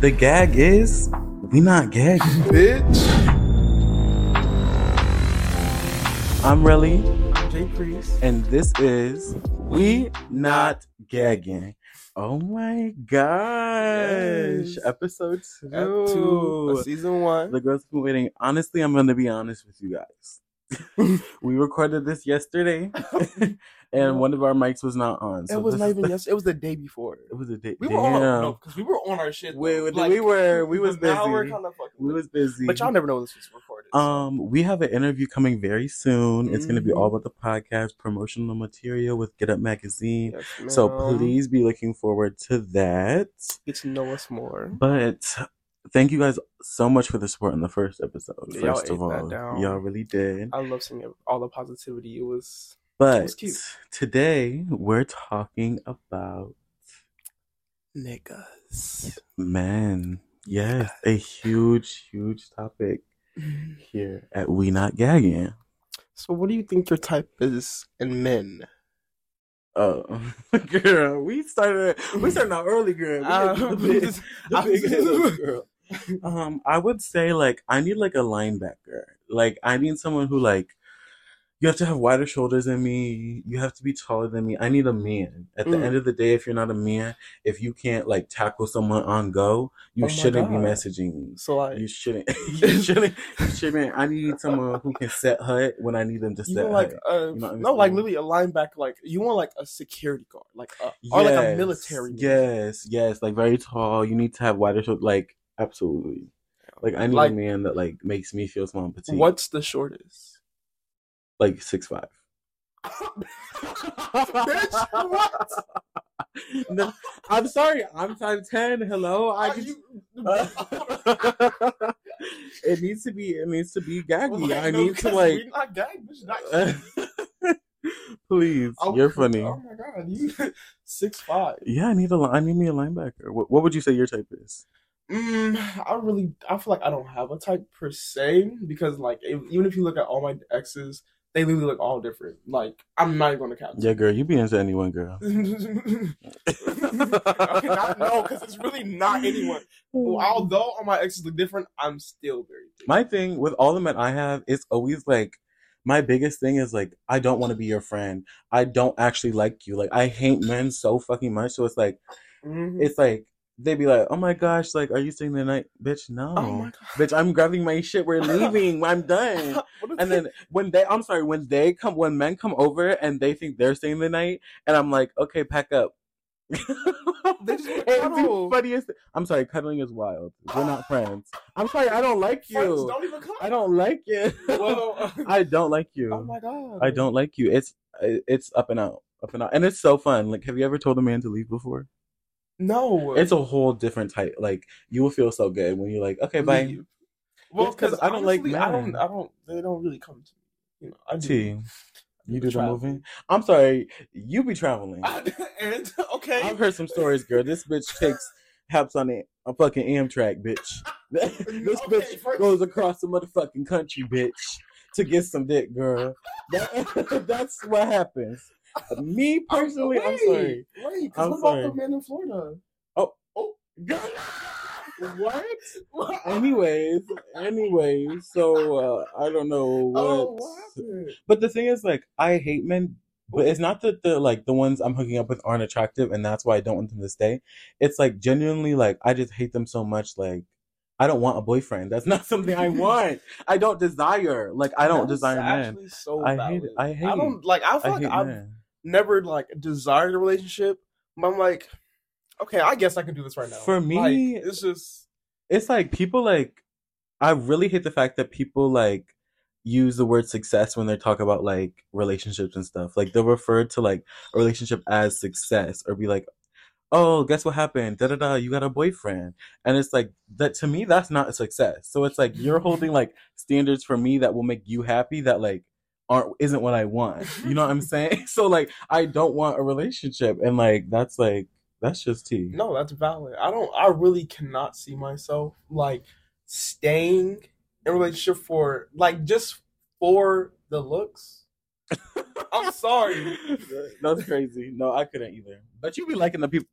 The gag is we not gagging. Bitch. I'm Relly, Jay Priest. and this is We Not Gagging. Oh my gosh. Yes. Episode two. Ep two season one. The girls have been waiting. Honestly, I'm gonna be honest with you guys. we recorded this yesterday, and one of our mics was not on. So it was not even the- yesterday. It was the day before. It was a day. We Damn. were on no, because we were on our shit. though. We- we were- we was but now we're busy. kind of fucking. we was busy. But y'all never know this was recorded. so. Um, we have an interview coming very soon. It's gonna be Mhm. all about the podcast, promotional material with Get Up Magazine. Yes, So please be looking forward to that. get to know us more. But thank you guys so much for the support in the first episode. Yeah, y'all first of ate that all, down. y'all really did. I love seeing all the positivity. It was But today we're talking about niggas. men. Yes, a huge, huge topic here at We Not Gagging. So, what do you think your type is in men? Oh, girl, we started. We started out early, girl. Uh, big, the I- big girl. Um, I would say like I need like a linebacker. Like I need someone who like you have to have wider shoulders than me. You have to be taller than me. I need a man. At the Mm. end of the day, if you're not a man, if you can't like tackle someone on go, you Oh shouldn't be messaging me. So, like, You shouldn't. you shouldn't. You shouldn't. I need someone who can set hut when I need them to you set like hut. uh, You know no, like literally a linebacker. Like you want like a security guard, like a, or like a Yes, military. man. Yes, yes, like very tall. You need to have wider shoulders. Like absolutely. Like I need Like- a man that like makes me feel small and petite. What's the shortest? Like six five. Bitch, what? No, I'm sorry. I'm five ten. Hello. I just. you- it needs to be. It needs to be gaggy. Like, I no, need to like. not gay, bitch, not- Please, Oh, you're funny. Oh my god, you six five. Yeah, I need a. I need me a linebacker. What, what would you say your type is? Mm, I really, I feel like I don't have a type per se because, like, if, even if you look at all my exes, they literally look all different. Like, I'm not even to count. Yeah, girl, you be into anyone, girl. okay, not, no, because it's really not anyone. Although all my exes look different, I'm still very. Different. My thing with all the men I have is always like my biggest thing is like I don't want to be your friend. I don't actually like you. Like I hate men so fucking much. So it's like Mhm. it's like they be like, "Oh my gosh, like are you staying the night, bitch? No, Oh bitch, I'm grabbing my shit. We're leaving. I'm done." And then when they, I'm sorry, when they come, when men come over and they think they're staying the night, and I'm like, okay, pack up. They just the cuddle. funniest. I'm sorry, cuddling is wild. We're not friends. I'm sorry, I don't like friends you. don't even come. I don't like you. Well, I don't like you. oh my god, I don't like you. It's it's up and out, up and out, and it's so fun. Like, have you ever told a man to leave before? No, It's a whole different type. Like, you will feel so good when you're like, okay, bye. Leave. Well, because I don't like I don't. I don't. They don't really come to me. You know, I do. T, you do the moving. I'm sorry, you be traveling. and okay, I've heard some stories, girl. This bitch takes helps on it a fucking Amtrak, bitch. this Okay, bitch first- goes across the motherfucking country, bitch, to get some dick, girl. That, that's what happens. Me personally, I'm Wait, sorry. Wait, 'cause I'm what about the man in Florida? Oh. oh, What? Anyways, anyways, so uh, I don't know what. Oh, what happened? But the thing is, like, I hate men, but it's not that the like the ones I'm hooking up with aren't attractive, and that's why I don't want them to stay. It's like genuinely, like, I just hate them so much. Like, I don't want a boyfriend. That's not something I want. I don't desire. Like, I don't That's desire men. So I hate it. I hate I don't like. I feel I like I've men. Never like desired a relationship, but I'm like, okay, I guess I can do this right now. For me- Like, it's just It's like people like. I really hate the fact that people like use the word success when they talk about like relationships and stuff. Like they'll refer to like a relationship as success or be like, oh, guess what happened? Da da da, you got a boyfriend. And it's like that to me, that's not a success. So it's like you're holding like standards for me that will make you happy that like aren't isn't what I want. You know what I'm saying? So like I don't want a relationship and like that's like that's just tea. No, that's valid. I don't. I really cannot see myself like staying in a relationship for like just for the looks. I'm sorry. That's crazy. No, I couldn't either. But you be liking the people.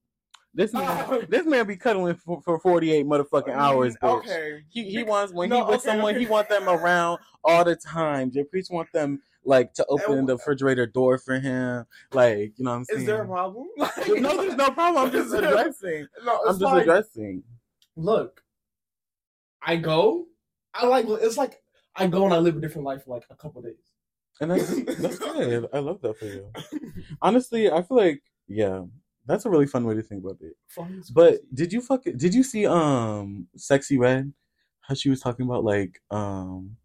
This oh. man, this man be cuddling for, for forty eight motherfucking mm, hours. Bitch. Okay. He he wants when No, he with okay, someone, okay. he want them around all the time. Ja'Preace want them like to open And- the refrigerator door for him. Like you know what I'm saying. Is there a problem? no, there's no problem. I'm just addressing. No, I'm just like, addressing. look, I go. I like. It's like I go and I live a different life for like a couple days. And that's that's good. I love that for you. Honestly, I feel like yeah, that's a really fun way to think about it. Fun But crazy. did you fuck it? Did you see um Sexyy Red? How she was talking about like um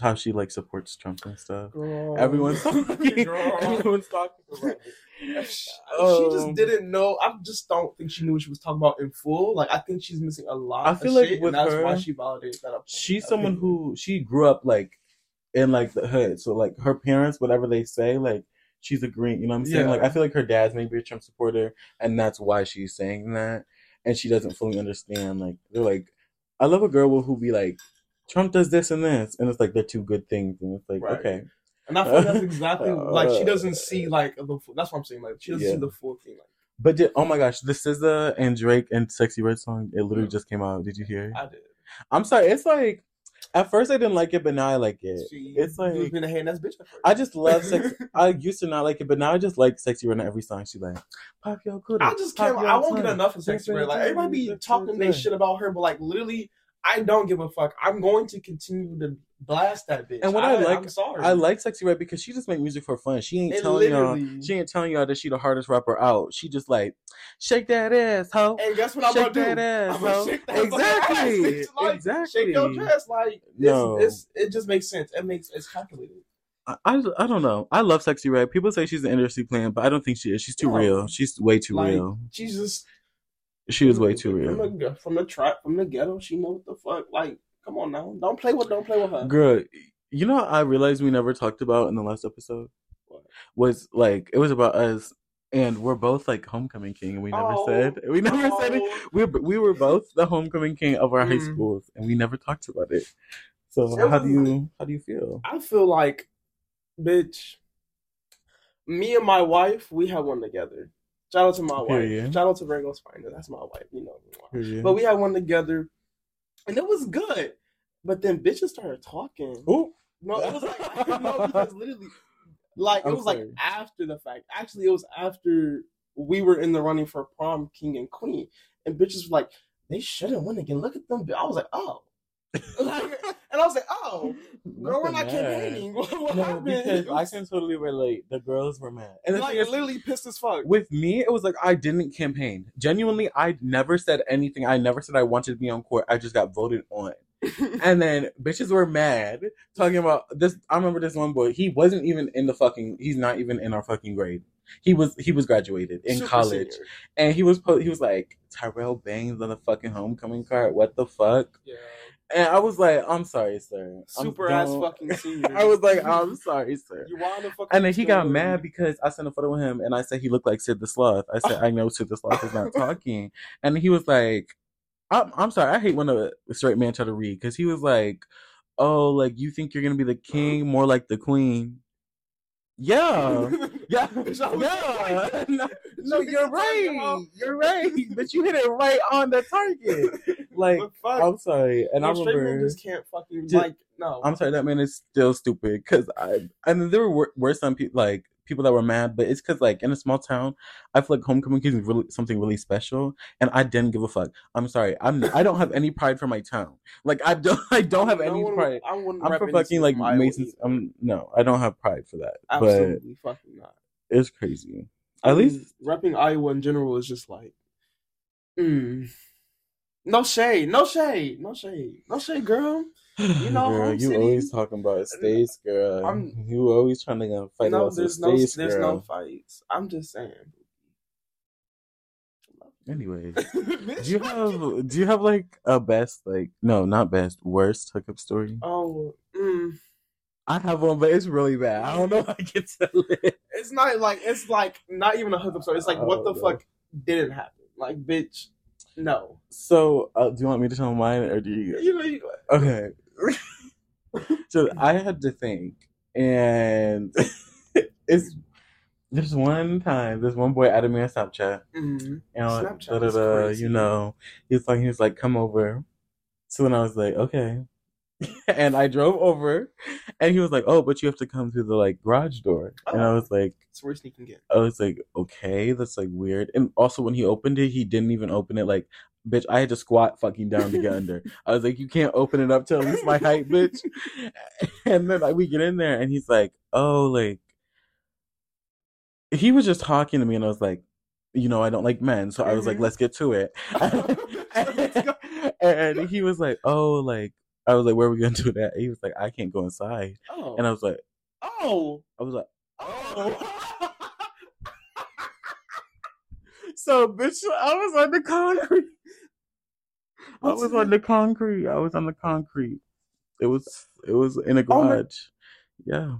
how she like supports Trump and stuff. Girl. Everyone's talking. Girl. Everyone's talking about it. she Um, just didn't know. I just don't think she knew what she was talking about in full. Like I think she's missing a lot. I of feel like shit, with and that's her, why she validated that. up- She's someone who she grew up like in like the hood. So like her parents, whatever they say, like she's agreeing. You know what I'm saying? Yeah. Like I feel like her dad's maybe a Trump supporter, and that's why she's saying that, and she doesn't fully understand. Like they're like, I love a girl who be like, Trump does this and this, and it's like they're two good things, and it's like Right. okay, and I feel that's exactly like she doesn't see uh, like the. That's what I'm saying. Like she doesn't Yeah. see the full thing. Like but did, oh my gosh, the SZA and Drake and Sexyy Red song, it literally Yeah. just came out. Did you hear? it? I did. I'm sorry, it's like at first I didn't like it, but now I like it. She, It's you was like a hand ass bitch. I just love sex. I used to not like it, but now I just like Sexyy Red in every song. She like pop your cootie. I just can't. I won't get enough of Sexyy Red. Like everybody be talking they shit about her, but like literally, I don't give a fuck. I'm going to continue to blast that bitch. And what I like- I'm sorry. I like Sexyy Red because she just make music for fun. She ain't It telling y'all. She ain't telling y'all that she the hardest rapper out. She just like shake that ass, ho. And guess what I'm Shake gonna do? that ass, I'm gonna shake that Exactly, ass. Like, exactly. Shake your dress, like No. it's it just makes sense. It makes it's calculated. I, I I don't know. I love Sexyy Red. People say she's an industry plant, but I don't think she is. She's too No. real. She's way too Like, real. She's just She is way too from real. the, from the trap, from the ghetto. She know what the fuck. Like, come on now, don't play with, don't play with her. Girl, you know what I realized we never talked about in the last episode What? was like it was about us, and we're both like homecoming king, and we never Oh. said we never said it. Oh, We we were both the homecoming king of our high Mm. schools, and we never talked about it. So how do you how do you feel? I feel like, bitch. Me and my wife, we had one together. Shout out to my wife. Shout out to Virgo's Finder. That's my wife. You know. But we had one together, and it was good. But then bitches started talking. Ooh. No, it was like no, because literally, like it I'm was like after the fact. Actually, it was after we were in the running for prom king and queen, and bitches were like, they shouldn't win again. Look at them. I was like, oh, like, and I was like, oh, girl, we're not campaigning. What, what No, happened? because I can totally relate. The girls were mad, and like is, literally pissed as fuck. with me, it was like I didn't campaign. Genuinely, I never said anything. I never said I wanted to be on court. I just got voted on. And then bitches were mad talking about this. I remember this one boy. He wasn't even in the fucking. He's not even in our fucking grade. He was. He was graduated in Super college, senior. and he was. po- He was like Tyrell Bangs on the fucking homecoming card. What the fuck? Yeah. And I was like, I'm sorry, sir. I'm- Super ass fucking senior. I was like, I'm sorry, sir. You wanna fucking And then he got mad because I sent a photo of him and I said he looked like Sid the Sloth. I said, I know Sid the Sloth is not talking. And he was like, I'm, I'm sorry, I hate when a straight man try to read because he was like, Oh, like you think you're gonna be the king more like the queen. Yeah. Yeah, Bitch, I was yeah. No, no, you're right. You're right. But you hit it right on the target. Like, fuck, I'm sorry. And I no, straight men remember just can't fucking Ju- like no. I'm sorry, that man is still stupid. Cause I, I mean, there were were some people like people that were mad, but it's cause like in a small town, I feel like homecoming is really something really special, and I didn't give a fuck. I'm sorry, I'm I don't have any pride for my town. Like I don't I don't have No any one- pride. I wouldn't I'm for fucking like Masons. I'm no, I don't have pride for that. absolutely fucking not. It's crazy. I At mean, least repping Iowa in general is just like, mm. no shade, no shade, no shade, no shade, girl. You know, girl, you city- always talking about states, girl. I'm- you always trying to uh, fight no, about there's no, states, there's girl. no fights. I'm just saying. Anyways. Do you have do you have like a best like no not best worst hookup story? Oh, mm. I have one, but it's really bad. I don't know if I can tell it. it's not like it's like not even a hookup story. It's like what the Oh, no. fuck didn't happen? Like, bitch, no. So, uh, do you want me to tell mine or do you? You know, you, Okay. so I had to think, and it's There's one time, this one boy added me on Snapchat. Mhm. And Snapchat da, da, da, you know, he was like, he was like, come over. So when I was like, okay. and I drove over and he was like, oh, but you have to come through the like garage door. And I Oh. was like, It's worse than you can get. I was like, okay, that's like weird. And also when he opened it, he didn't even open it like, bitch, I had to squat fucking down to get under. I was like, you can't open it up to at least my height, bitch. And then like we get in there and he's like, oh, like he was just talking to me and I was like, you know, I don't like men. So I was like, Mhm. let's get to it. And he was like, oh, like I was like, where are we gonna do that? He was like, I can't go inside. Oh. And I was like, oh. I was like, Oh. So, bitch, I was on the concrete. I was on the concrete. I was on the concrete. It was it was in a Oh garage. Yeah.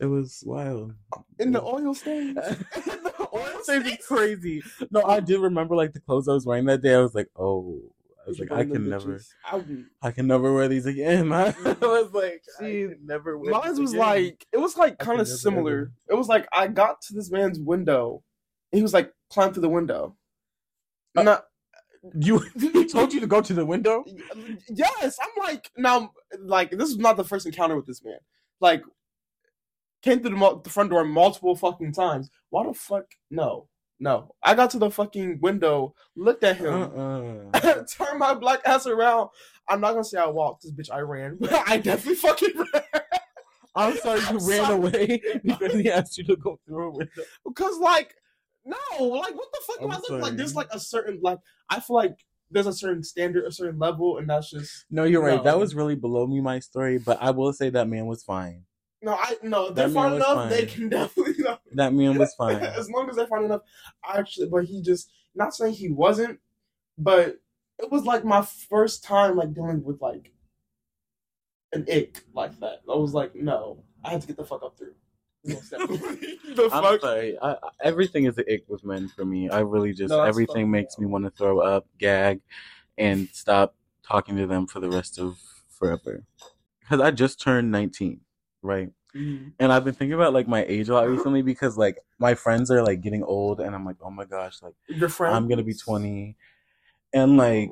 It was wild. In the oil stains. oil the oil stains is crazy. No, I did remember like the clothes I was wearing that day. I was like, oh, I was like, I can never, I I can never wear these again. I mm-hmm. was like, can never wear. Mine was again. like it was like kind of similar. ever. It was like I got to this man's window, and he was like climb through the window. Uh, Not, you. He told you to go to the window. yes, I'm like now like this is not the first encounter with this man. Like came through the, the front door multiple fucking times. Why the fuck? No, no. I got to the fucking window, looked at him, Uh-uh. turned my black ass around. I'm not gonna say I walked, this bitch. I ran, but I definitely fucking ran. I'm sorry you I'm ran sorry. away because he asked you to go through a window. Because like, no, like what the fuck do I'm I look sorry. like? There's like a certain like I feel like there's a certain standard, a certain level, and that's just No, you're right. That was really below me, my story, but I will say that man was fine. no. I no. They're That was enough. They can definitely. You know, That man was fine. as long as they're fine enough. I actually, but he just not saying he wasn't, but it was like my first time like dealing with like an ick like that. I was like, no, I had to get the fuck up through. The I'm fuck. sorry. I, I- everything is an ick with men for me. I really just No, everything makes me want to throw up, gag, and stop talking to them for the rest of forever. Because I just turned 19, right? Mhm. And I've been thinking about like my age a lot recently because like my friends are like getting old, and I'm like, oh my gosh, like Your friend. I'm gonna be 20, and like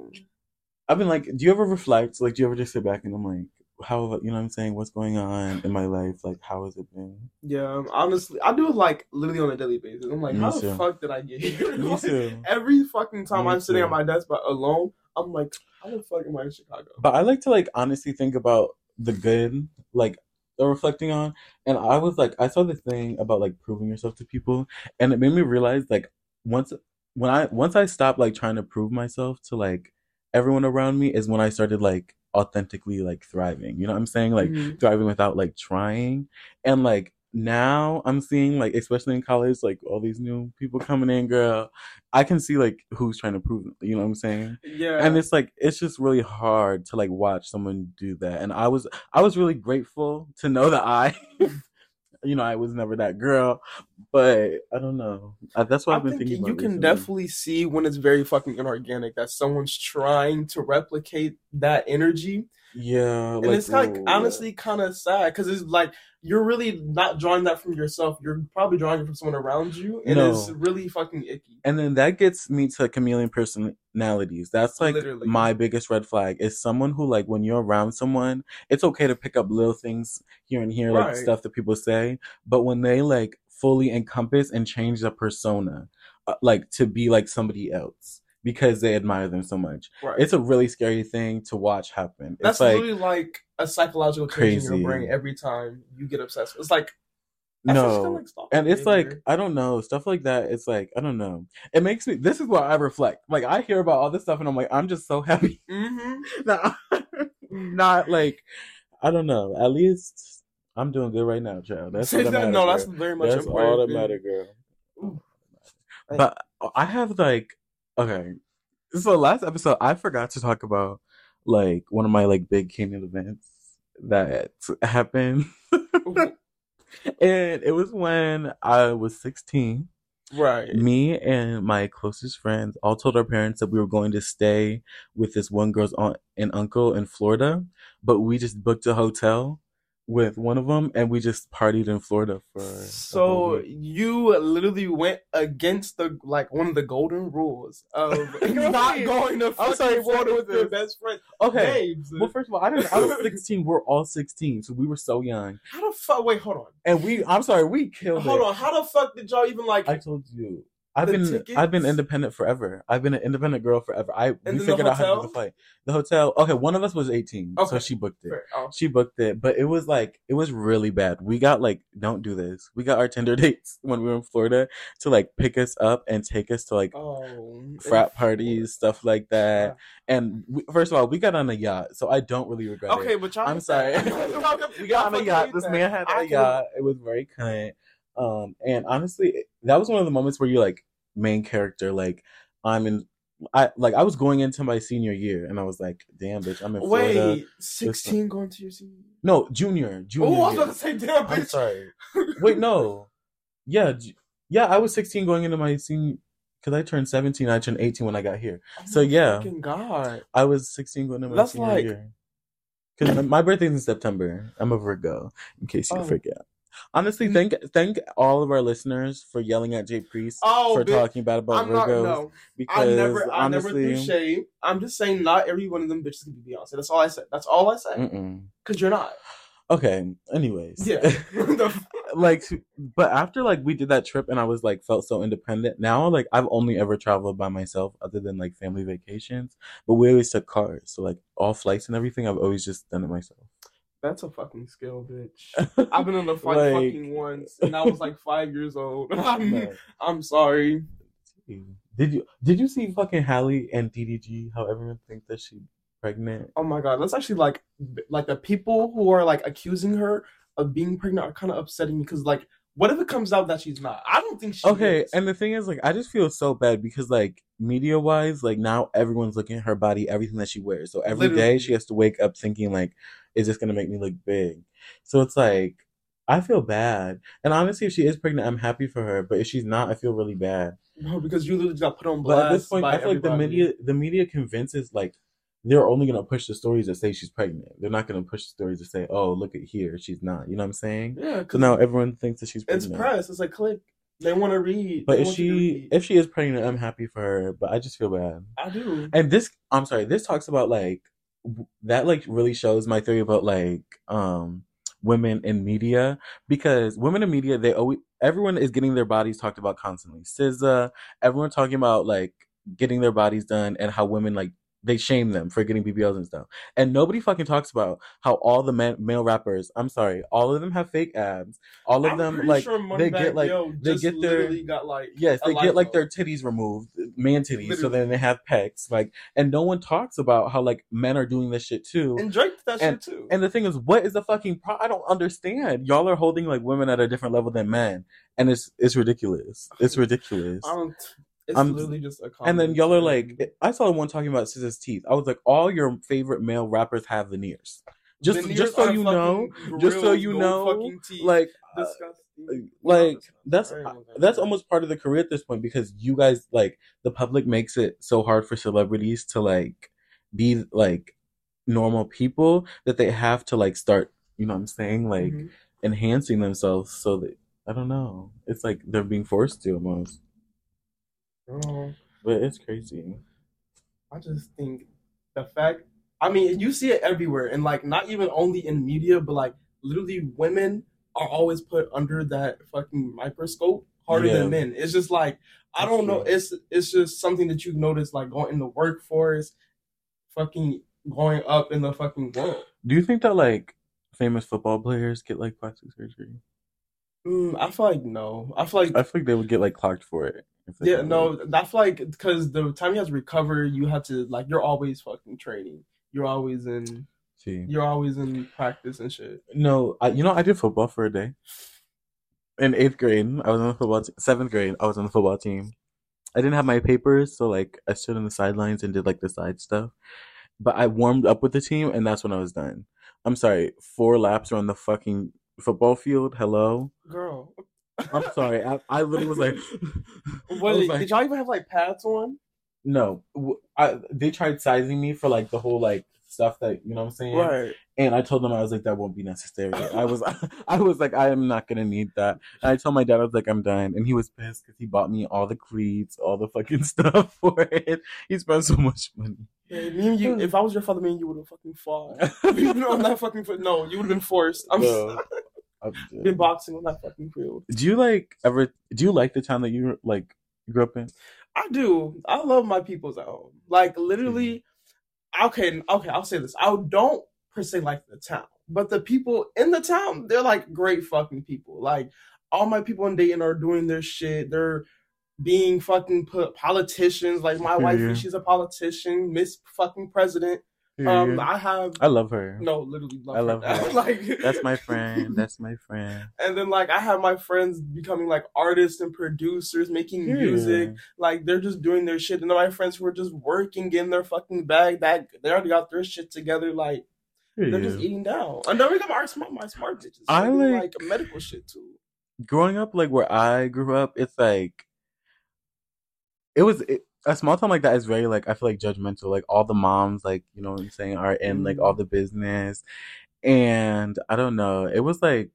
I've been like, do you ever reflect? Like, do you ever just sit back and I'm like, how you know what I'm saying? What's going on in my life? Like, how has it been? Yeah, um, honestly, I do it like literally on a daily basis. I'm like, Me how the fuck did I get here? Me Like, too. Every fucking time Me I'm sitting too. at my desk but alone, I'm like, how the fuck am I in Chicago? But I like to like honestly think about the good, like they're reflecting on. And I was like, I saw this thing about like proving yourself to people, and it made me realize like once when I once I stopped like trying to prove myself to like everyone around me is when I started like authentically like thriving. You know what I'm saying? Like Mhm. thriving without like trying, and like now I'm seeing like especially in college like all these new people coming in, girl. I can see like who's trying to prove. You know what I'm saying? yeah, and it's like it's just really hard to like watch someone do that and i was i was really grateful to know that i you know i was never that girl but i don't know. That's what I i've been think thinking you can definitely see when it's very fucking inorganic that someone's trying to replicate that energy, yeah and it's like honestly kind of sad because it's like you're really not drawing that from yourself. You're probably drawing it from someone around you, and No. it's really fucking icky. and then that gets me to chameleon personalities that's like Literally. my biggest red flag is someone who like when you're around someone it's okay to pick up little things here and here like stuff that people say but when they like fully encompass and change the persona uh, like to be like somebody else because they admire them so much Right. it's a really scary thing to watch happen That's it's like literally like a psychological change in your brain every time you get obsessed. It's like no like and it's like i don't know stuff like that it's like i don't know it makes me this is where i reflect like i hear about all this stuff and i'm like i'm just so happy Mhm. not, not like I don't know. At least I'm doing good right now, child. That's that matters. no, that's very much that's important. all that matter, girl. Ooh. But I have like okay. So last episode I forgot to talk about like one of my like big canon events that happened. and it was when I was 16. Right. Me and my closest friends all told our parents that we were going to stay with this one girl's aunt and uncle in Florida, but we just booked a hotel with one of them, and we just partied in Florida for. So you literally went against the like one of the golden rules of not going to I'm sorry, Florida with your best friend. okay. Babes. Well, first of all, I didn't. I was 16. We're all 16, so we were so young, how the fuck? Wait, hold on. and we. I'm sorry, we killed Hold it. on. How the fuck did y'all even like? I told you. I've been I've been independent forever. I've been an independent girl forever. I we figured out how to do the flight. The hotel. Okay, one of us was 18, so she booked it. Oh, She booked it, but it was like it was really bad. We got like don't do this. We got our Tinder dates when we were in Florida to like pick us up and take us to like oh, frat parties, stuff like that. And we, first of all, we got on a yacht, so I don't really regret it. Okay, but y'all. I'm sorry. we got on a yacht. This man had I a can- yacht. It was very kind. Um, and honestly, that was one of the moments where you're like main character. Like I'm in. I like I was going into my senior year, and I was like, "Damn, bitch, I'm in Florida." Wait, sixteen going to your senior. No, junior, junior. Oh, I was about to say, damn, bitch." I'm sorry. Wait, no. Yeah, ju- yeah. I was 16 going into my senior because I turned 17. I turned 18 when I got here. Oh So, my yeah. God. I was 16 going into my That's senior like- year. Because my birthday's in September. I'm a Virgo, in case you Oh. forget. Honestly, Mm. thank thank all of our listeners for yelling at Ja'Preace Oh, for bitch. talking bad about I'm not. Virgos. No, because I never. I never honestly, threw shade. I'm just saying, not every one of them bitches can be Beyonce. That's all I said. That's all I said. Because you're not. okay. Anyways, Yeah. Like but after like we did that trip and i was like felt so independent now like i've only ever traveled by myself other than like family vacations but we always took cars so like all flights and everything i've always just done it myself That's a fucking skill, bitch. I've been in the flight Like- fucking once, and I was like five years old. I'm, I'm sorry. did you did you see fucking Halle and ddg how everyone thinks that she's pregnant Oh my god, that's actually like, like the people who are like accusing her of being pregnant are kind of upsetting me because like, what if it comes out that she's not? I don't think she. okay is. and the thing is like i just feel so bad because like media wise like now everyone's looking at her body everything that she wears so every day Literally. she has to wake up thinking like is just gonna make me look big so it's like i feel bad and honestly if she is pregnant i'm happy for her but if she's not i feel really bad no, because you literally got put on blast. but at this point i feel like the media the media convinces like they're only gonna push the stories that say she's pregnant they're not gonna push the stories that say oh look at here she's not you know what i'm saying Yeah, so because now everyone thinks that she's pregnant. it's press. It's like click. They want to read. but They if want you to she if she is pregnant i'm happy for her but i just feel bad I do. and this i'm sorry this talks about like that like really shows my theory about like um women in media because women in media they always everyone is getting their bodies talked about constantly. SZA, everyone talking about like getting their bodies done and how women like they shame them for getting BBLs and stuff. And nobody fucking talks about how all the men, male rappers, I'm sorry, all of them have fake abs. All of I'm them like sure they get like Yo they get their literally got like Yes, they get like their titties removed, man titties, so then they have pecs. Like, and no one talks about how like men are doing this shit too. and Drake that and- shit too. And the thing is, what is the fucking pro? I don't understand. Y'all are holding like women at a different level than men, and it's it's ridiculous. It's ridiculous. I don't. It's I'm- literally just a. And then y'all are like, I saw one talking about SZA's teeth. I was like, all your favorite male rappers have veneers. Just Veneers just so you know, just so you know, like uh, like that's. I that's almost part of the career at this point because you guys like the public makes it so hard for celebrities to like be like normal people that they have to like start you know what i'm saying like Mhm. enhancing themselves so that i don't know it's like they're being forced to almost Girl, but it's crazy I just think the fact. I mean, you see it everywhere, and like not even only in media, but like literally, women are always put under that fucking microscope harder Yeah. than men. It's just like I don't know. It's it's just something that you notice, like going in the workforce, fucking going up in the fucking world. do you think that like famous football players get like plastic surgery Mm, I feel like no. I feel like i feel like they would get like clocked for it Yeah, no, I like because the time you have to recover, you have to like you're always fucking training. You're always in. see You're always in practice and shit. No, I, you know, I did football for a day. In eighth grade, I was on the football. Te- seventh grade, I was on the football team. I didn't have my papers, so like I stood on the sidelines and did like the side stuff. But I warmed up with the team, and that's when I was done. I'm sorry, four laps around the fucking football field. Hello, Girl, I'm sorry. I, I literally was like, what was did, like, y'all even have like pads on? no. I, they tried sizing me for like the whole like stuff that you know what I'm saying. Right. And I told them I was like that won't be necessary. I was I was like I am not gonna need that. And I told my dad I was like I'm done, and he was pissed because he bought me all the cleats, all the fucking stuff for it. He spent so much money. Yeah, me and you, if I was your father, me and you would have fucking fought. you on that fucking foot. No, you would have been forced. I'm No. I'm been boxing on that fucking field. Do you like ever? Do you like the town that you like grew up in? I do. I love my peoples at home. Like literally, mm-hmm. okay, okay. I'll say this. I don't per se like the town, but the people in the town, they're like great fucking people. Like all my people in Dayton are doing their shit. They're being fucking put politicians. Like my Yeah. wife, she's a politician, Miss fucking President. Um, I have I love her. no, literally love I love her. her. like That's my friend. That's my friend. and then like I have my friends becoming like artists and producers, making music. Like they're just doing their shit. And then my friends who are just working, getting their fucking bag, that they already got their shit together. Like they're just eating down. And then we got my smart, my smart bitches. I do, like- medical shit too. growing up like where I grew up, it's like it was it, a small town like that is very like I feel like judgmental. Like all the moms, like you know what I'm saying, are in like all mm-hmm. the business, and I don't know. It was like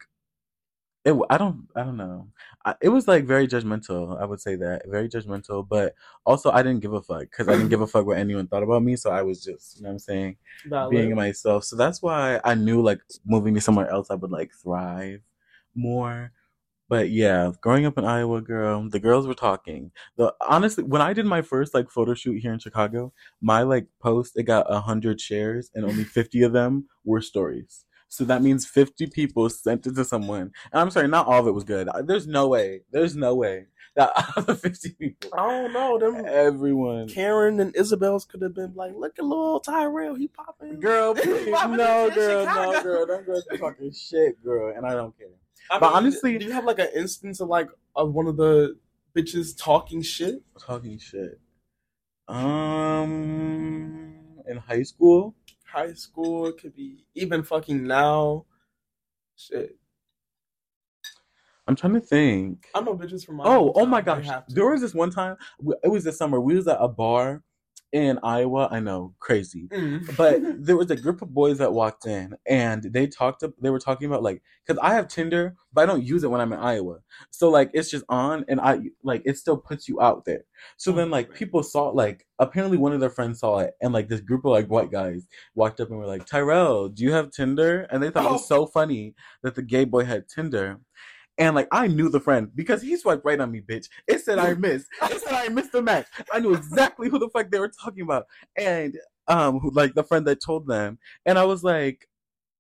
it. I don't. I don't know. I, it was like very judgmental. I would say that very judgmental, but also I didn't give a fuck because I didn't give a fuck what anyone thought about me. So I was just you know what I'm saying being myself. So that's why I knew like moving to somewhere else I would like thrive more. But yeah, growing up in Iowa, girl, the girls were talking. The honestly, when I did my first like photo shoot here in Chicago, my like post it got a hundred shares and only fifty of them were stories. So that means fifty people sent it to someone. And I'm sorry, not all of it was good. There's no way. There's no way that out of the fifty people, I don't know. Them everyone. Karen and Isabel's could have been like, look at little Tyrell, he popping. Girl, He please, popping no, girl, no, girl. Girls be talking shit, girl, and I don't care. I But mean, honestly- do you have like an instance of like of one of the bitches talking shit? Talking shit. Um, in high school, High school, it could be even fucking now. Shit. I'm trying to think. I know bitches from my Oh, oh my gosh! There was this one time. It was this summer. We was at a bar in Iowa. I know, crazy. Mm. But there was a group of boys that walked in, and they talked. They were talking about like, because I have Tinder, but I don't use it when I'm in Iowa. So like, it's just on, and I like it still puts you out there. So then like people saw like apparently one of their friends saw it, and like this group of like white guys walked up and were like, Tyrell, do you have Tinder? And they thought it was so funny that the gay boy had Tinder. And like I knew the friend because he swiped right on me, bitch. It said I missed. It said I missed the match. I knew exactly who the fuck they were talking about. And um who, like the friend that told them. And I was like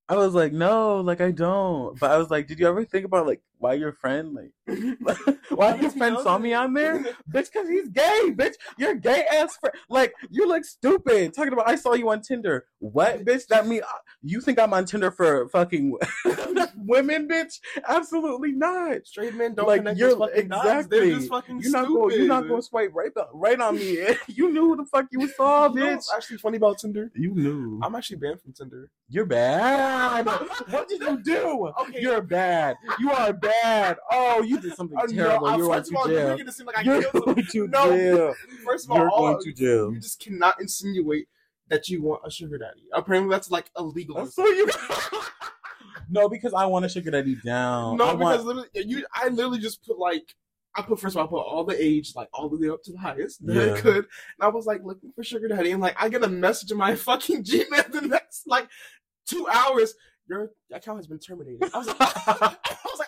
I was like, no, like I don't. But I was like, did you ever think about like why your friend like why your friend saw me on there? Bitch, cause he's gay, bitch. You're gay ass friend. Like you look stupid talking about I saw you on Tinder. What, bitch? That mean uh, you think I'm on Tinder for fucking women, bitch? Absolutely not. Straight men don't Like, connect you're- fucking exactly. just fucking You're not going. You're not going to swipe right, right on me. you knew who the fuck you saw, You know bitch. actually funny about Tinder? You knew. I'm actually banned from Tinder. You're bad. what did you do? Okay. You're bad. You are bad. Oh, you did something Oh, terrible. I- You're going all, to you're jail. making it seem like I You're killed going to No. jail. First of all, You're all- going to jail. you just cannot insinuate that you want a sugar daddy. Apparently, that's like illegal. That's so you. no, because I want to sugar daddy down. no, I because want. literally, you, I literally just put like, I put first of all, I put all the age like all the way up to the highest that I Yeah. could, and I was like looking for sugar daddy, and like I get a message in my fucking Gmail the next like two hours. Your account has been terminated. I was like, I was like,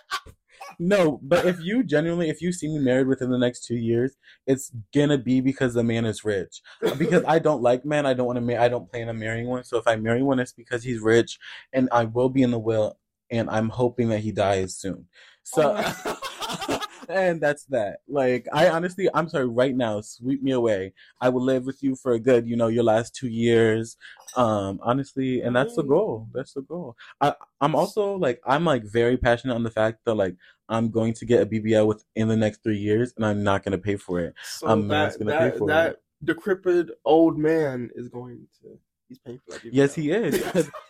No, but if you genuinely, if you see me married within the next two years, it's gonna be because the man is rich. Because I don't like men, I don't want to marry. I don't plan on marrying one. So if I marry one, it's because he's rich, and I will be in the will, and I'm hoping that he dies soon. So, oh and that's that. Like, I honestly, I'm sorry. Right now, sweep me away. I will live with you for a good, you know, your last two years. Um, honestly, and that's the goal. That's the goal. I, I'm also like, I'm like very passionate on the fact that like I'm going to get a BBL within the next three years, and I'm not gonna pay for it. so I'm not that gonna that, pay for that it. decrepit old man is going to He's paying for that. Yes, he is.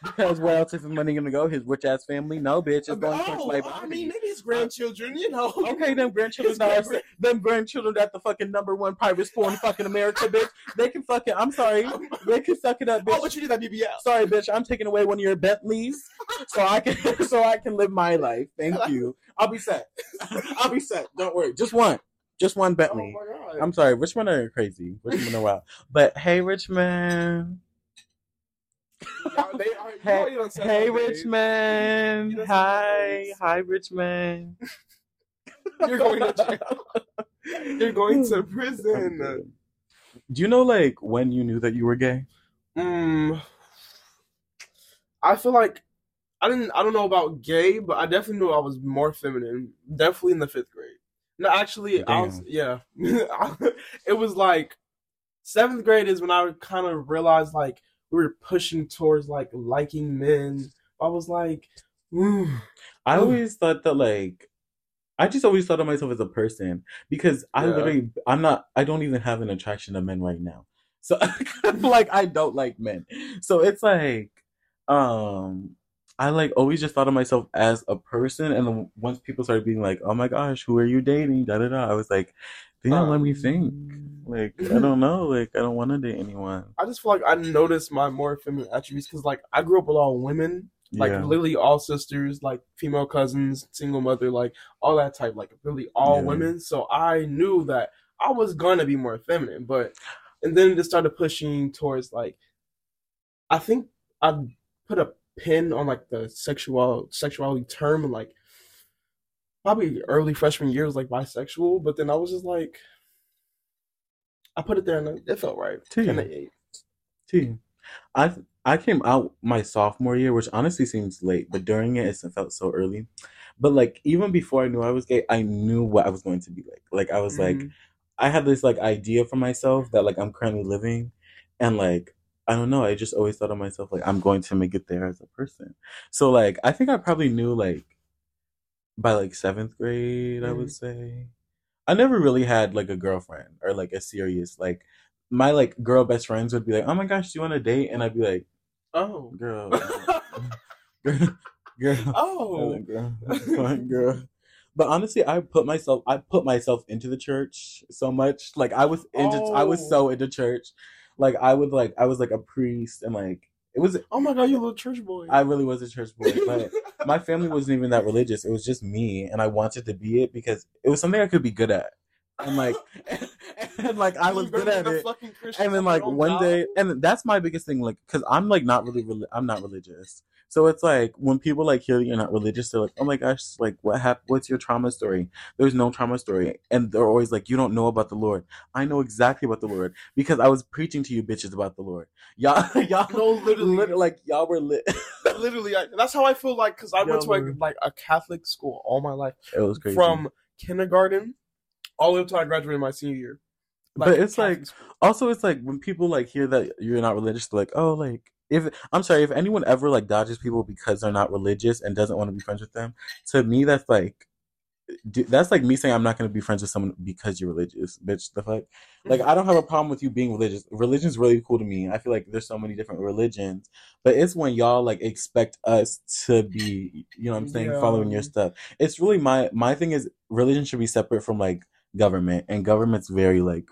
Because, where else is his money gonna go? His rich ass family? No, bitch. It's going towards my oh, I mean, maybe his grandchildren. You know. Okay, them grandchildren are grand- them grandchildren at the fucking number one private school in fucking America, bitch. They can fucking I'm sorry. They can suck it up, bitch. Oh, but you need that BBL. Sorry, bitch. I'm taking away one of your Bentleys so I can so I can live my life. Thank you. I'll be set. I'll be set. Don't worry. Just one. Just one Bentley. Oh my god. I'm sorry. rich men are crazy. rich men are wild. But hey, rich men. Y'all- they are- you Hey, already done Hey. rich men. You Hi. Hi, rich men. You're going to jail. You're going to prison. Do you know like when you knew that you were gay? Mm, I feel like I didn't. I don't know about gay, but I definitely knew I was more feminine. Definitely in the fifth grade. No, actually, I was. Yeah, it was like seventh grade is when I kind of realized like we were pushing towards like liking men. I was like, mm, I always thought that like I just always thought of myself as a person because I Yeah. literally I'm not I don't even have an attraction to men right now. So like I don't like men. So it's like um I like always just thought of myself as a person and then once people started being like, "Oh my gosh, who are you dating?" da da da. I was like, "They don't let me um, think." Like, I don't know, like I don't want to date anyone. I just feel like I noticed my more feminine attributes because like I grew up with all women, like yeah. literally all sisters, like female cousins, single mother, like all that type, like really all Yeah. women. So I knew that I was gonna be more feminine, but and then it started pushing towards like I think I put a pin on like the sexual sexuality term and like probably early freshman year was like bisexual, but then I was just like I put it there and it felt right. You. And it- T. I I came out my sophomore year, which honestly seems late, but during it, it felt so early. But like even before I knew I was gay, I knew what I was going to be like. Like I was like, Mhm. I had this like idea for myself that like I'm currently living, and like I don't know, I just always thought of myself like I'm going to make it there as a person. So like I think I probably knew like by like seventh grade, I would mm. say. I never really had like a girlfriend or like a serious like my like girl best friends would be like, "Oh my gosh, do you want to date?" And I'd be like, Oh. "Girl, girl, girl, oh. girl, fine, girl." But honestly, I put myself I put myself into the church so much. Like I was into I was Oh. so into church. Like I would like I was like a priest and like it was Oh my god, you little church boy. I really was a church boy, but my family wasn't even that religious. It was just me, and I wanted to be it because it was something I could be good at, and like, and like I was good at it. And then like one job. day, and that's my biggest thing, like, because I'm like not really, reli- I'm not religious. So it's like when people like hear you're not religious, they're like, "Oh my gosh, like what happened? What's your trauma story?" There's no trauma story, and they're always like, "You don't know about the Lord." I know exactly about the Lord because I was preaching to you bitches about the Lord. Y'all, y'all, No, literally. lit- like y'all were lit. literally, I, that's how I feel like because I went to like, like a Catholic school all my life, It was crazy. from kindergarten all the way up till I graduated my senior year. But it's like- also it's like when people like hear that you're not religious like oh like if i'm sorry if anyone ever like dodges people because they're not religious and doesn't want to be friends with them to me that's like that's like me saying i'm not going to be friends with someone because you're religious bitch the fuck? Like mm-hmm. i don't have a problem with you being religious. Religion's really cool to me. I feel like there's so many different religions but it's when y'all like expect us to be you know what i'm saying Yeah. following your stuff. It's really my my thing is religion should be separate from like government and government's very like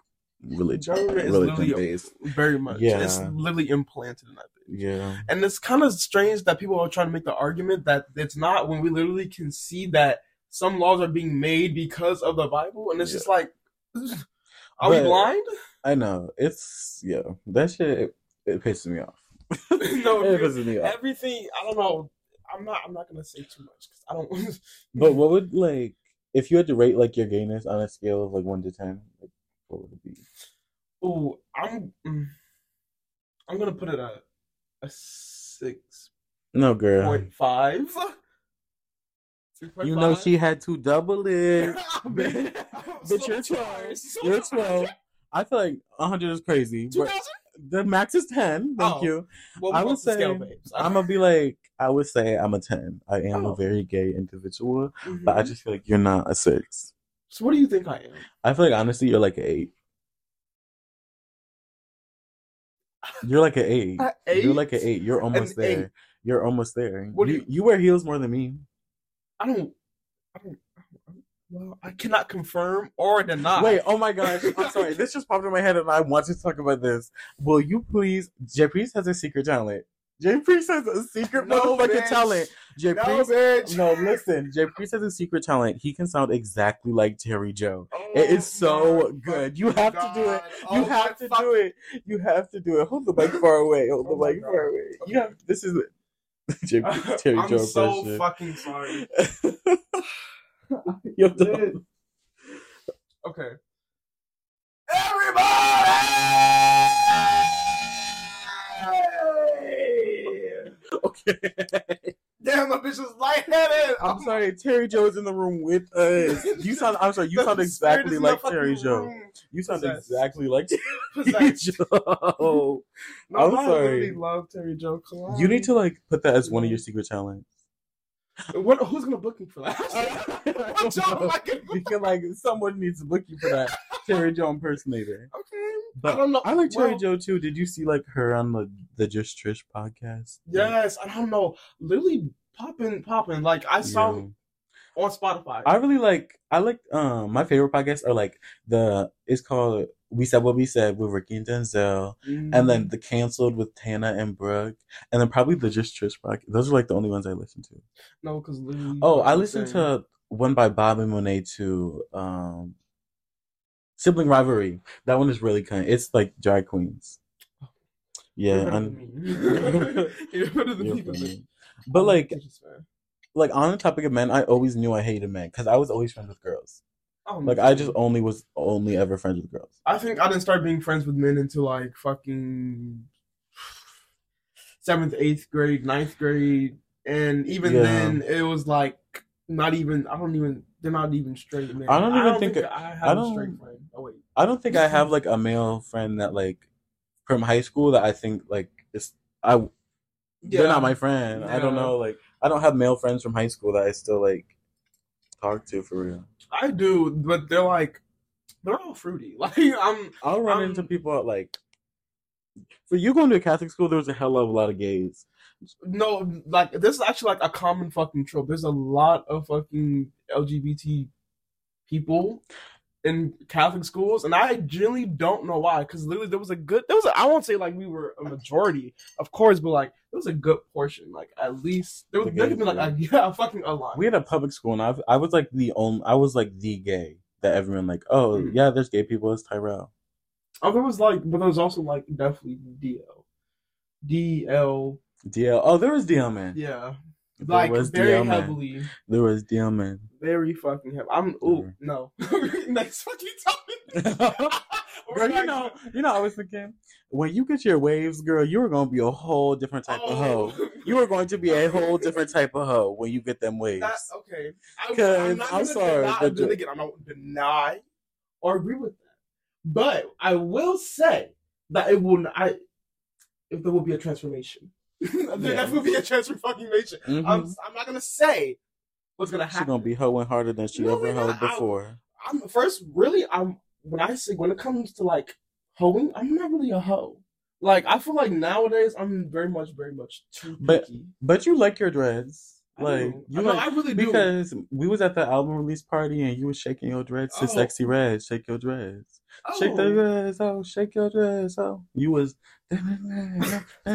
religion Government is religion literally based very much. Yeah. It's literally implanted in that bitch. yeah And it's kind of strange that people are trying to make the argument that it's not when we literally can see that some laws are being made because of the Bible, and it's Yeah. just like, are we blind? i know it's yeah that shit it, it pisses me off no, it pisses me off everything. I don't know. I'm not. I'm not gonna say too much because I don't. but what would like if you had to rate like your gayness on a scale of like 1 to 10 like what would it be Ooh, I'm. mm, I'm gonna put it at a six no girl point five. you know she had to double it Bitch, Bitch, you're 12. You're 12. I feel like 100 is crazy. Two But the max is 10. Thank Oh. you. Well, I would say- scale. I'm to be like, I would say I'm a 10. I am Oh. a very gay individual, Mhm. but I just feel like you're not a 6. So, what do you think I am? I feel like honestly, you're like an 8. You're like an eight. An You're like an eight. You're almost An there. eight. You're almost there. What do you, you- you wear heels more than me. I don't. I don't. Well, I cannot confirm or deny. Wait, oh my gosh. I'm sorry. This just popped in my head and I want to talk about this. Will you please? Jay has a secret talent. Ja'Preace has a secret No, motherfucking bitch. talent. Jay no, Priest. bitch. No, listen. Ja'Preace has a secret talent. He can sound exactly like Terry Joe. Oh It is so good. You have to do it. Oh you Oh have to fuck- do it. You have to do it. Hold the mic far away. Hold the Oh my mic God. far away. You have. This is Ja'Preace, Terry I'm Joe so impression. fucking sorry. You're Dude. Okay. Everybody! Okay. Damn, my bitch was lightheaded. I'm oh sorry, Terry Joe is in the room with us. You sound. I'm sorry. You sound exactly is in the like Terry Joe. room. You sound Possessed. exactly like Terry. Joe. No, I'm I sorry. really love Terry Joe. You need to like put that as one of your secret talents. What, who's gonna book me for that? What job am. I gonna You can like someone needs to book you for that Terry Joe impersonator. Okay. But I don't know. I like Terry Well, Joe too. Did you see like her on the the Just Trish podcast? Yes, I don't know. Literally popping, popping. Like I saw Yeah. on Spotify. I really like I like um my favorite podcasts are like the it's called We Said What We Said with Ricky and Denzel and Mm. then the canceled with Tana and Brooke and then probably the Just Trish podcast. Those are like the only ones I listen to. no, because. Oh, I saying- to one by Bob and Monet too. Um Sibling Rivalry. That one is really kind. It's like drag queens. Yeah, and than me. You're better than You're me. but- funny. but I'm like a Tetris fan. like on the topic of men, I always knew I hated men because I was always friends with girls. Oh, Like I just only was only ever friends with girls. I think I didn't start being friends with men until like fucking seventh, eighth grade, ninth grade, and even Yeah. then it was like not even. I don't even. They're not even straight men. I don't even think- I have I a don't- straight friend. Oh wait, I don't think I have like a male friend that like from high school that I think like is I they're not my friend. I don't know like I don't have male friends from high school that I still like talk to for real. I do, but they're like they're all fruity. Like I'm. I'll run Um, into people at like for you going to a Catholic school, there was a hell of a lot of gays. No, like this is actually like a common fucking trope. There's a lot of fucking LGBT people in Catholic schools, and I genuinely don't know why. Because literally, there was a good, there was a, I won't say like we were a majority, of course, but like there was a good portion, like at least there was The there could be like a, yeah, fucking a lot. We had a public school, and I I was like the only I was like the gay that everyone like. Oh Mhm. yeah, there's gay people. It's Tyrell. Oh, there was like, but there was also like definitely DL, DL, DL. Oh, there was DL man. yeah, There like was very DL man. heavily. There was DL man. Very fucking heavy. I'm oh Mhm. no. Next fucking topic. girl, you know, you know, I was thinking when you get your waves, girl, you are gonna be a whole different type of hoe. You are going to be a whole different type of hoe when you get them waves. That, okay. I, 'Cause I'm, not I'm sorry, Deny, but then ju- again, I don't deny or agree with that. But I will say that it will. I if there will be a transformation, there Yeah. be a transformation. Mhm. I'm, I'm not gonna say what's gonna happen. She's gonna be hoeing harder than she No, ever hoed before. I'm first really. I'm when I say when it comes to like hoeing, I'm not really a hoe. Like I feel like nowadays I'm very much, very much too But- picky. But you like your dreads. I Like do. you I know, like I really do. because we was at the album release party and you was shaking your dreads to Oh. Sexyy Red. Shake your dreads. Oh. Shake the dreads, oh, shake your dreads, oh. You was Because,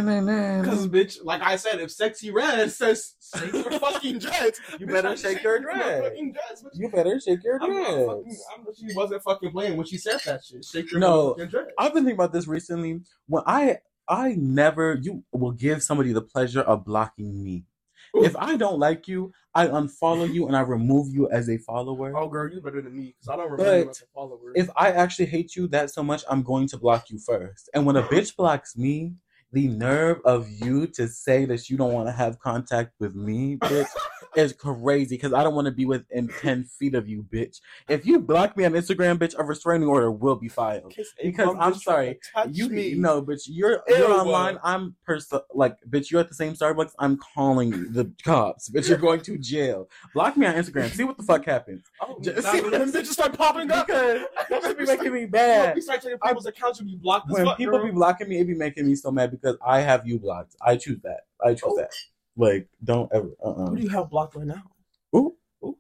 bitch, like I said, if Sexyy Red says shake your fucking dreads, You bitch, better I'm shake your dreads. fucking dreads, bitch. You better shake your I'm fucking. I'm, she wasn't fucking playing when she said that shit. Shake your No, dreads. I've been thinking about this recently. When I I never you will give somebody the pleasure of blocking me. If I don't like you, I unfollow you and I remove you as a follower. oh, girl, you better than me because I don't But remember as a follower. If I actually hate you that so much, I'm going to block you first. And when a bitch blocks me, the nerve of you to say that you don't want to have contact with me, bitch, is crazy. Because I don't want to be within ten feet of you, bitch. If you block me on Instagram, bitch, a restraining order will be filed. Because I'm sorry, You me. no, bitch. You're Ew. you're online. I'm person like, bitch. You're at the same Starbucks. I'm calling the cops, bitch. You're going to jail. Block me on Instagram. See what the fuck happens. Oh, Just- now when them bitches start popping up. Because that be making me You bad. start taking people's accounts and be blocked when fuck, people girl. be blocking me, it be making me so mad because I have you blocked. I choose that. I choose Oh. that. Like, don't ever. Uh. uh Who do you have blocked right now? Ooh. Ooh.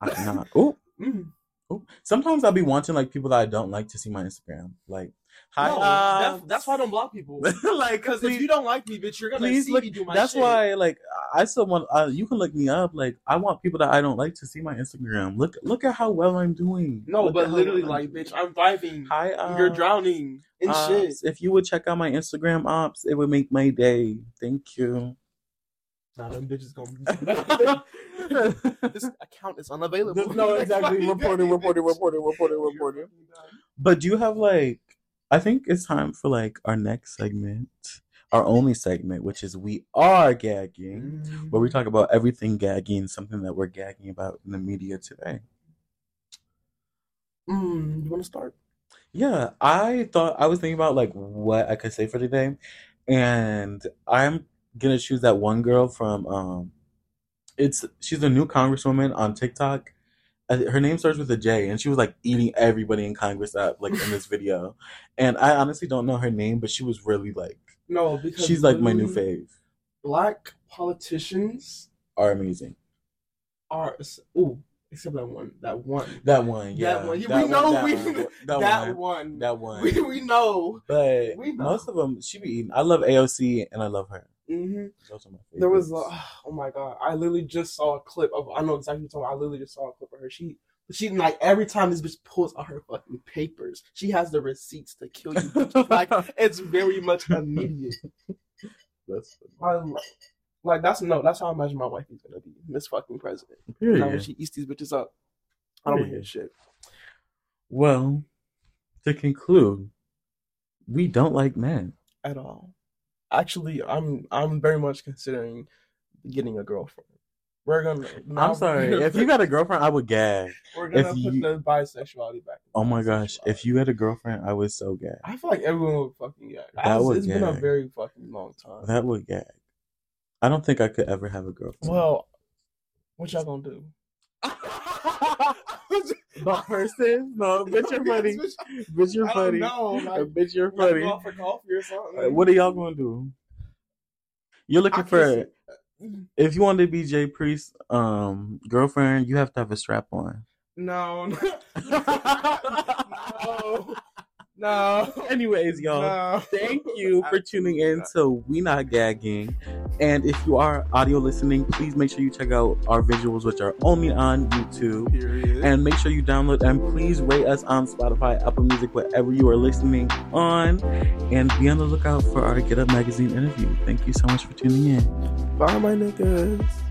I cannot. Ooh. Mm. Ooh. Sometimes I'll be wanting like people that I don't like to see my Instagram. Like, hi. No, uh, that- that's why I don't block people. like, Because if you don't like me, bitch, you're gonna see look. me do my That's shit. why, like, I still want. Uh, you can look me up. Like, I want people that I don't like to see my Instagram. Look, look at how well I'm doing. No, Look but literally, well like, I'm bitch, I'm vibing. Hi. Uh, you're drowning in ops. shit. If you would check out my Instagram ops, it would make my day. Thank you. Nah, them bitches gonna be. this account is unavailable. no, exactly. Reporting, reporting, reporting, reporting, reporting. But do you have like? I think it's time for like our next segment, our only segment, which is we are gagging, where we talk about everything gagging, something that we're gagging about in the media today. Mm, you want to start? Yeah, I thought I was thinking about like what I could say for today, and I'm gonna choose that one girl from um, it's she's a new congresswoman on TikTok. Uh, Her name starts with a J, and she was like eating everybody in Congress up like in this video, and I honestly don't know her name, but she was really like No, because she's like my new fave. Black politicians Are amazing. are ooh, except that one. That one. That one, yeah, That one. We that know that we- one, that, that one, one. that one. We, we know. But we know. most of them, she be eating. I love AOC, and I love her. hmm Those are my There was, uh, oh my god! I literally just saw a clip of. I know exactly what you're talking. about. I literally just saw a clip of her. She, she like every time this bitch pulls out her fucking papers, she has the receipts to kill you. like it's very much immediate. That's I, like that's no, that's how I imagine my wife is gonna be, Miss fucking President. Now when she eats these bitches up, I don't hear shit. Well, to conclude, we don't like men. at all. Actually, I'm I'm very much considering getting a girlfriend. We're gonna. now I'm sorry. If you got a girlfriend, I would gag. we're gonna if put you- the bisexuality back. Oh my gosh. If you had a girlfriend, I would so gag. I feel like everyone would fucking gag. That It's- would it's been a very fucking long time. That would gag. I don't think I could ever have a girlfriend. Well, what y'all gonna do? the person? No, bitch, you're funny. Bitch, you're funny. don't know. Uh, Like, bitch, you're y'all funny. go out for coffee or something. Uh, What are y'all gonna do? You're looking can't for see- if you want to be Ja'Preace um girlfriend, you have to have a strap on. No, no, no. Anyways, y'all. no. Thank you for tuning in to We Not Gaggin. And if you are audio listening, please make sure you check out our visuals, which are only on YouTube. Period. And make sure you download and please rate us on Spotify, Apple Music, whatever you are listening on. And be on the lookout for our Get Up Magazine interview. Thank you so much for tuning in. Bye, my niggas.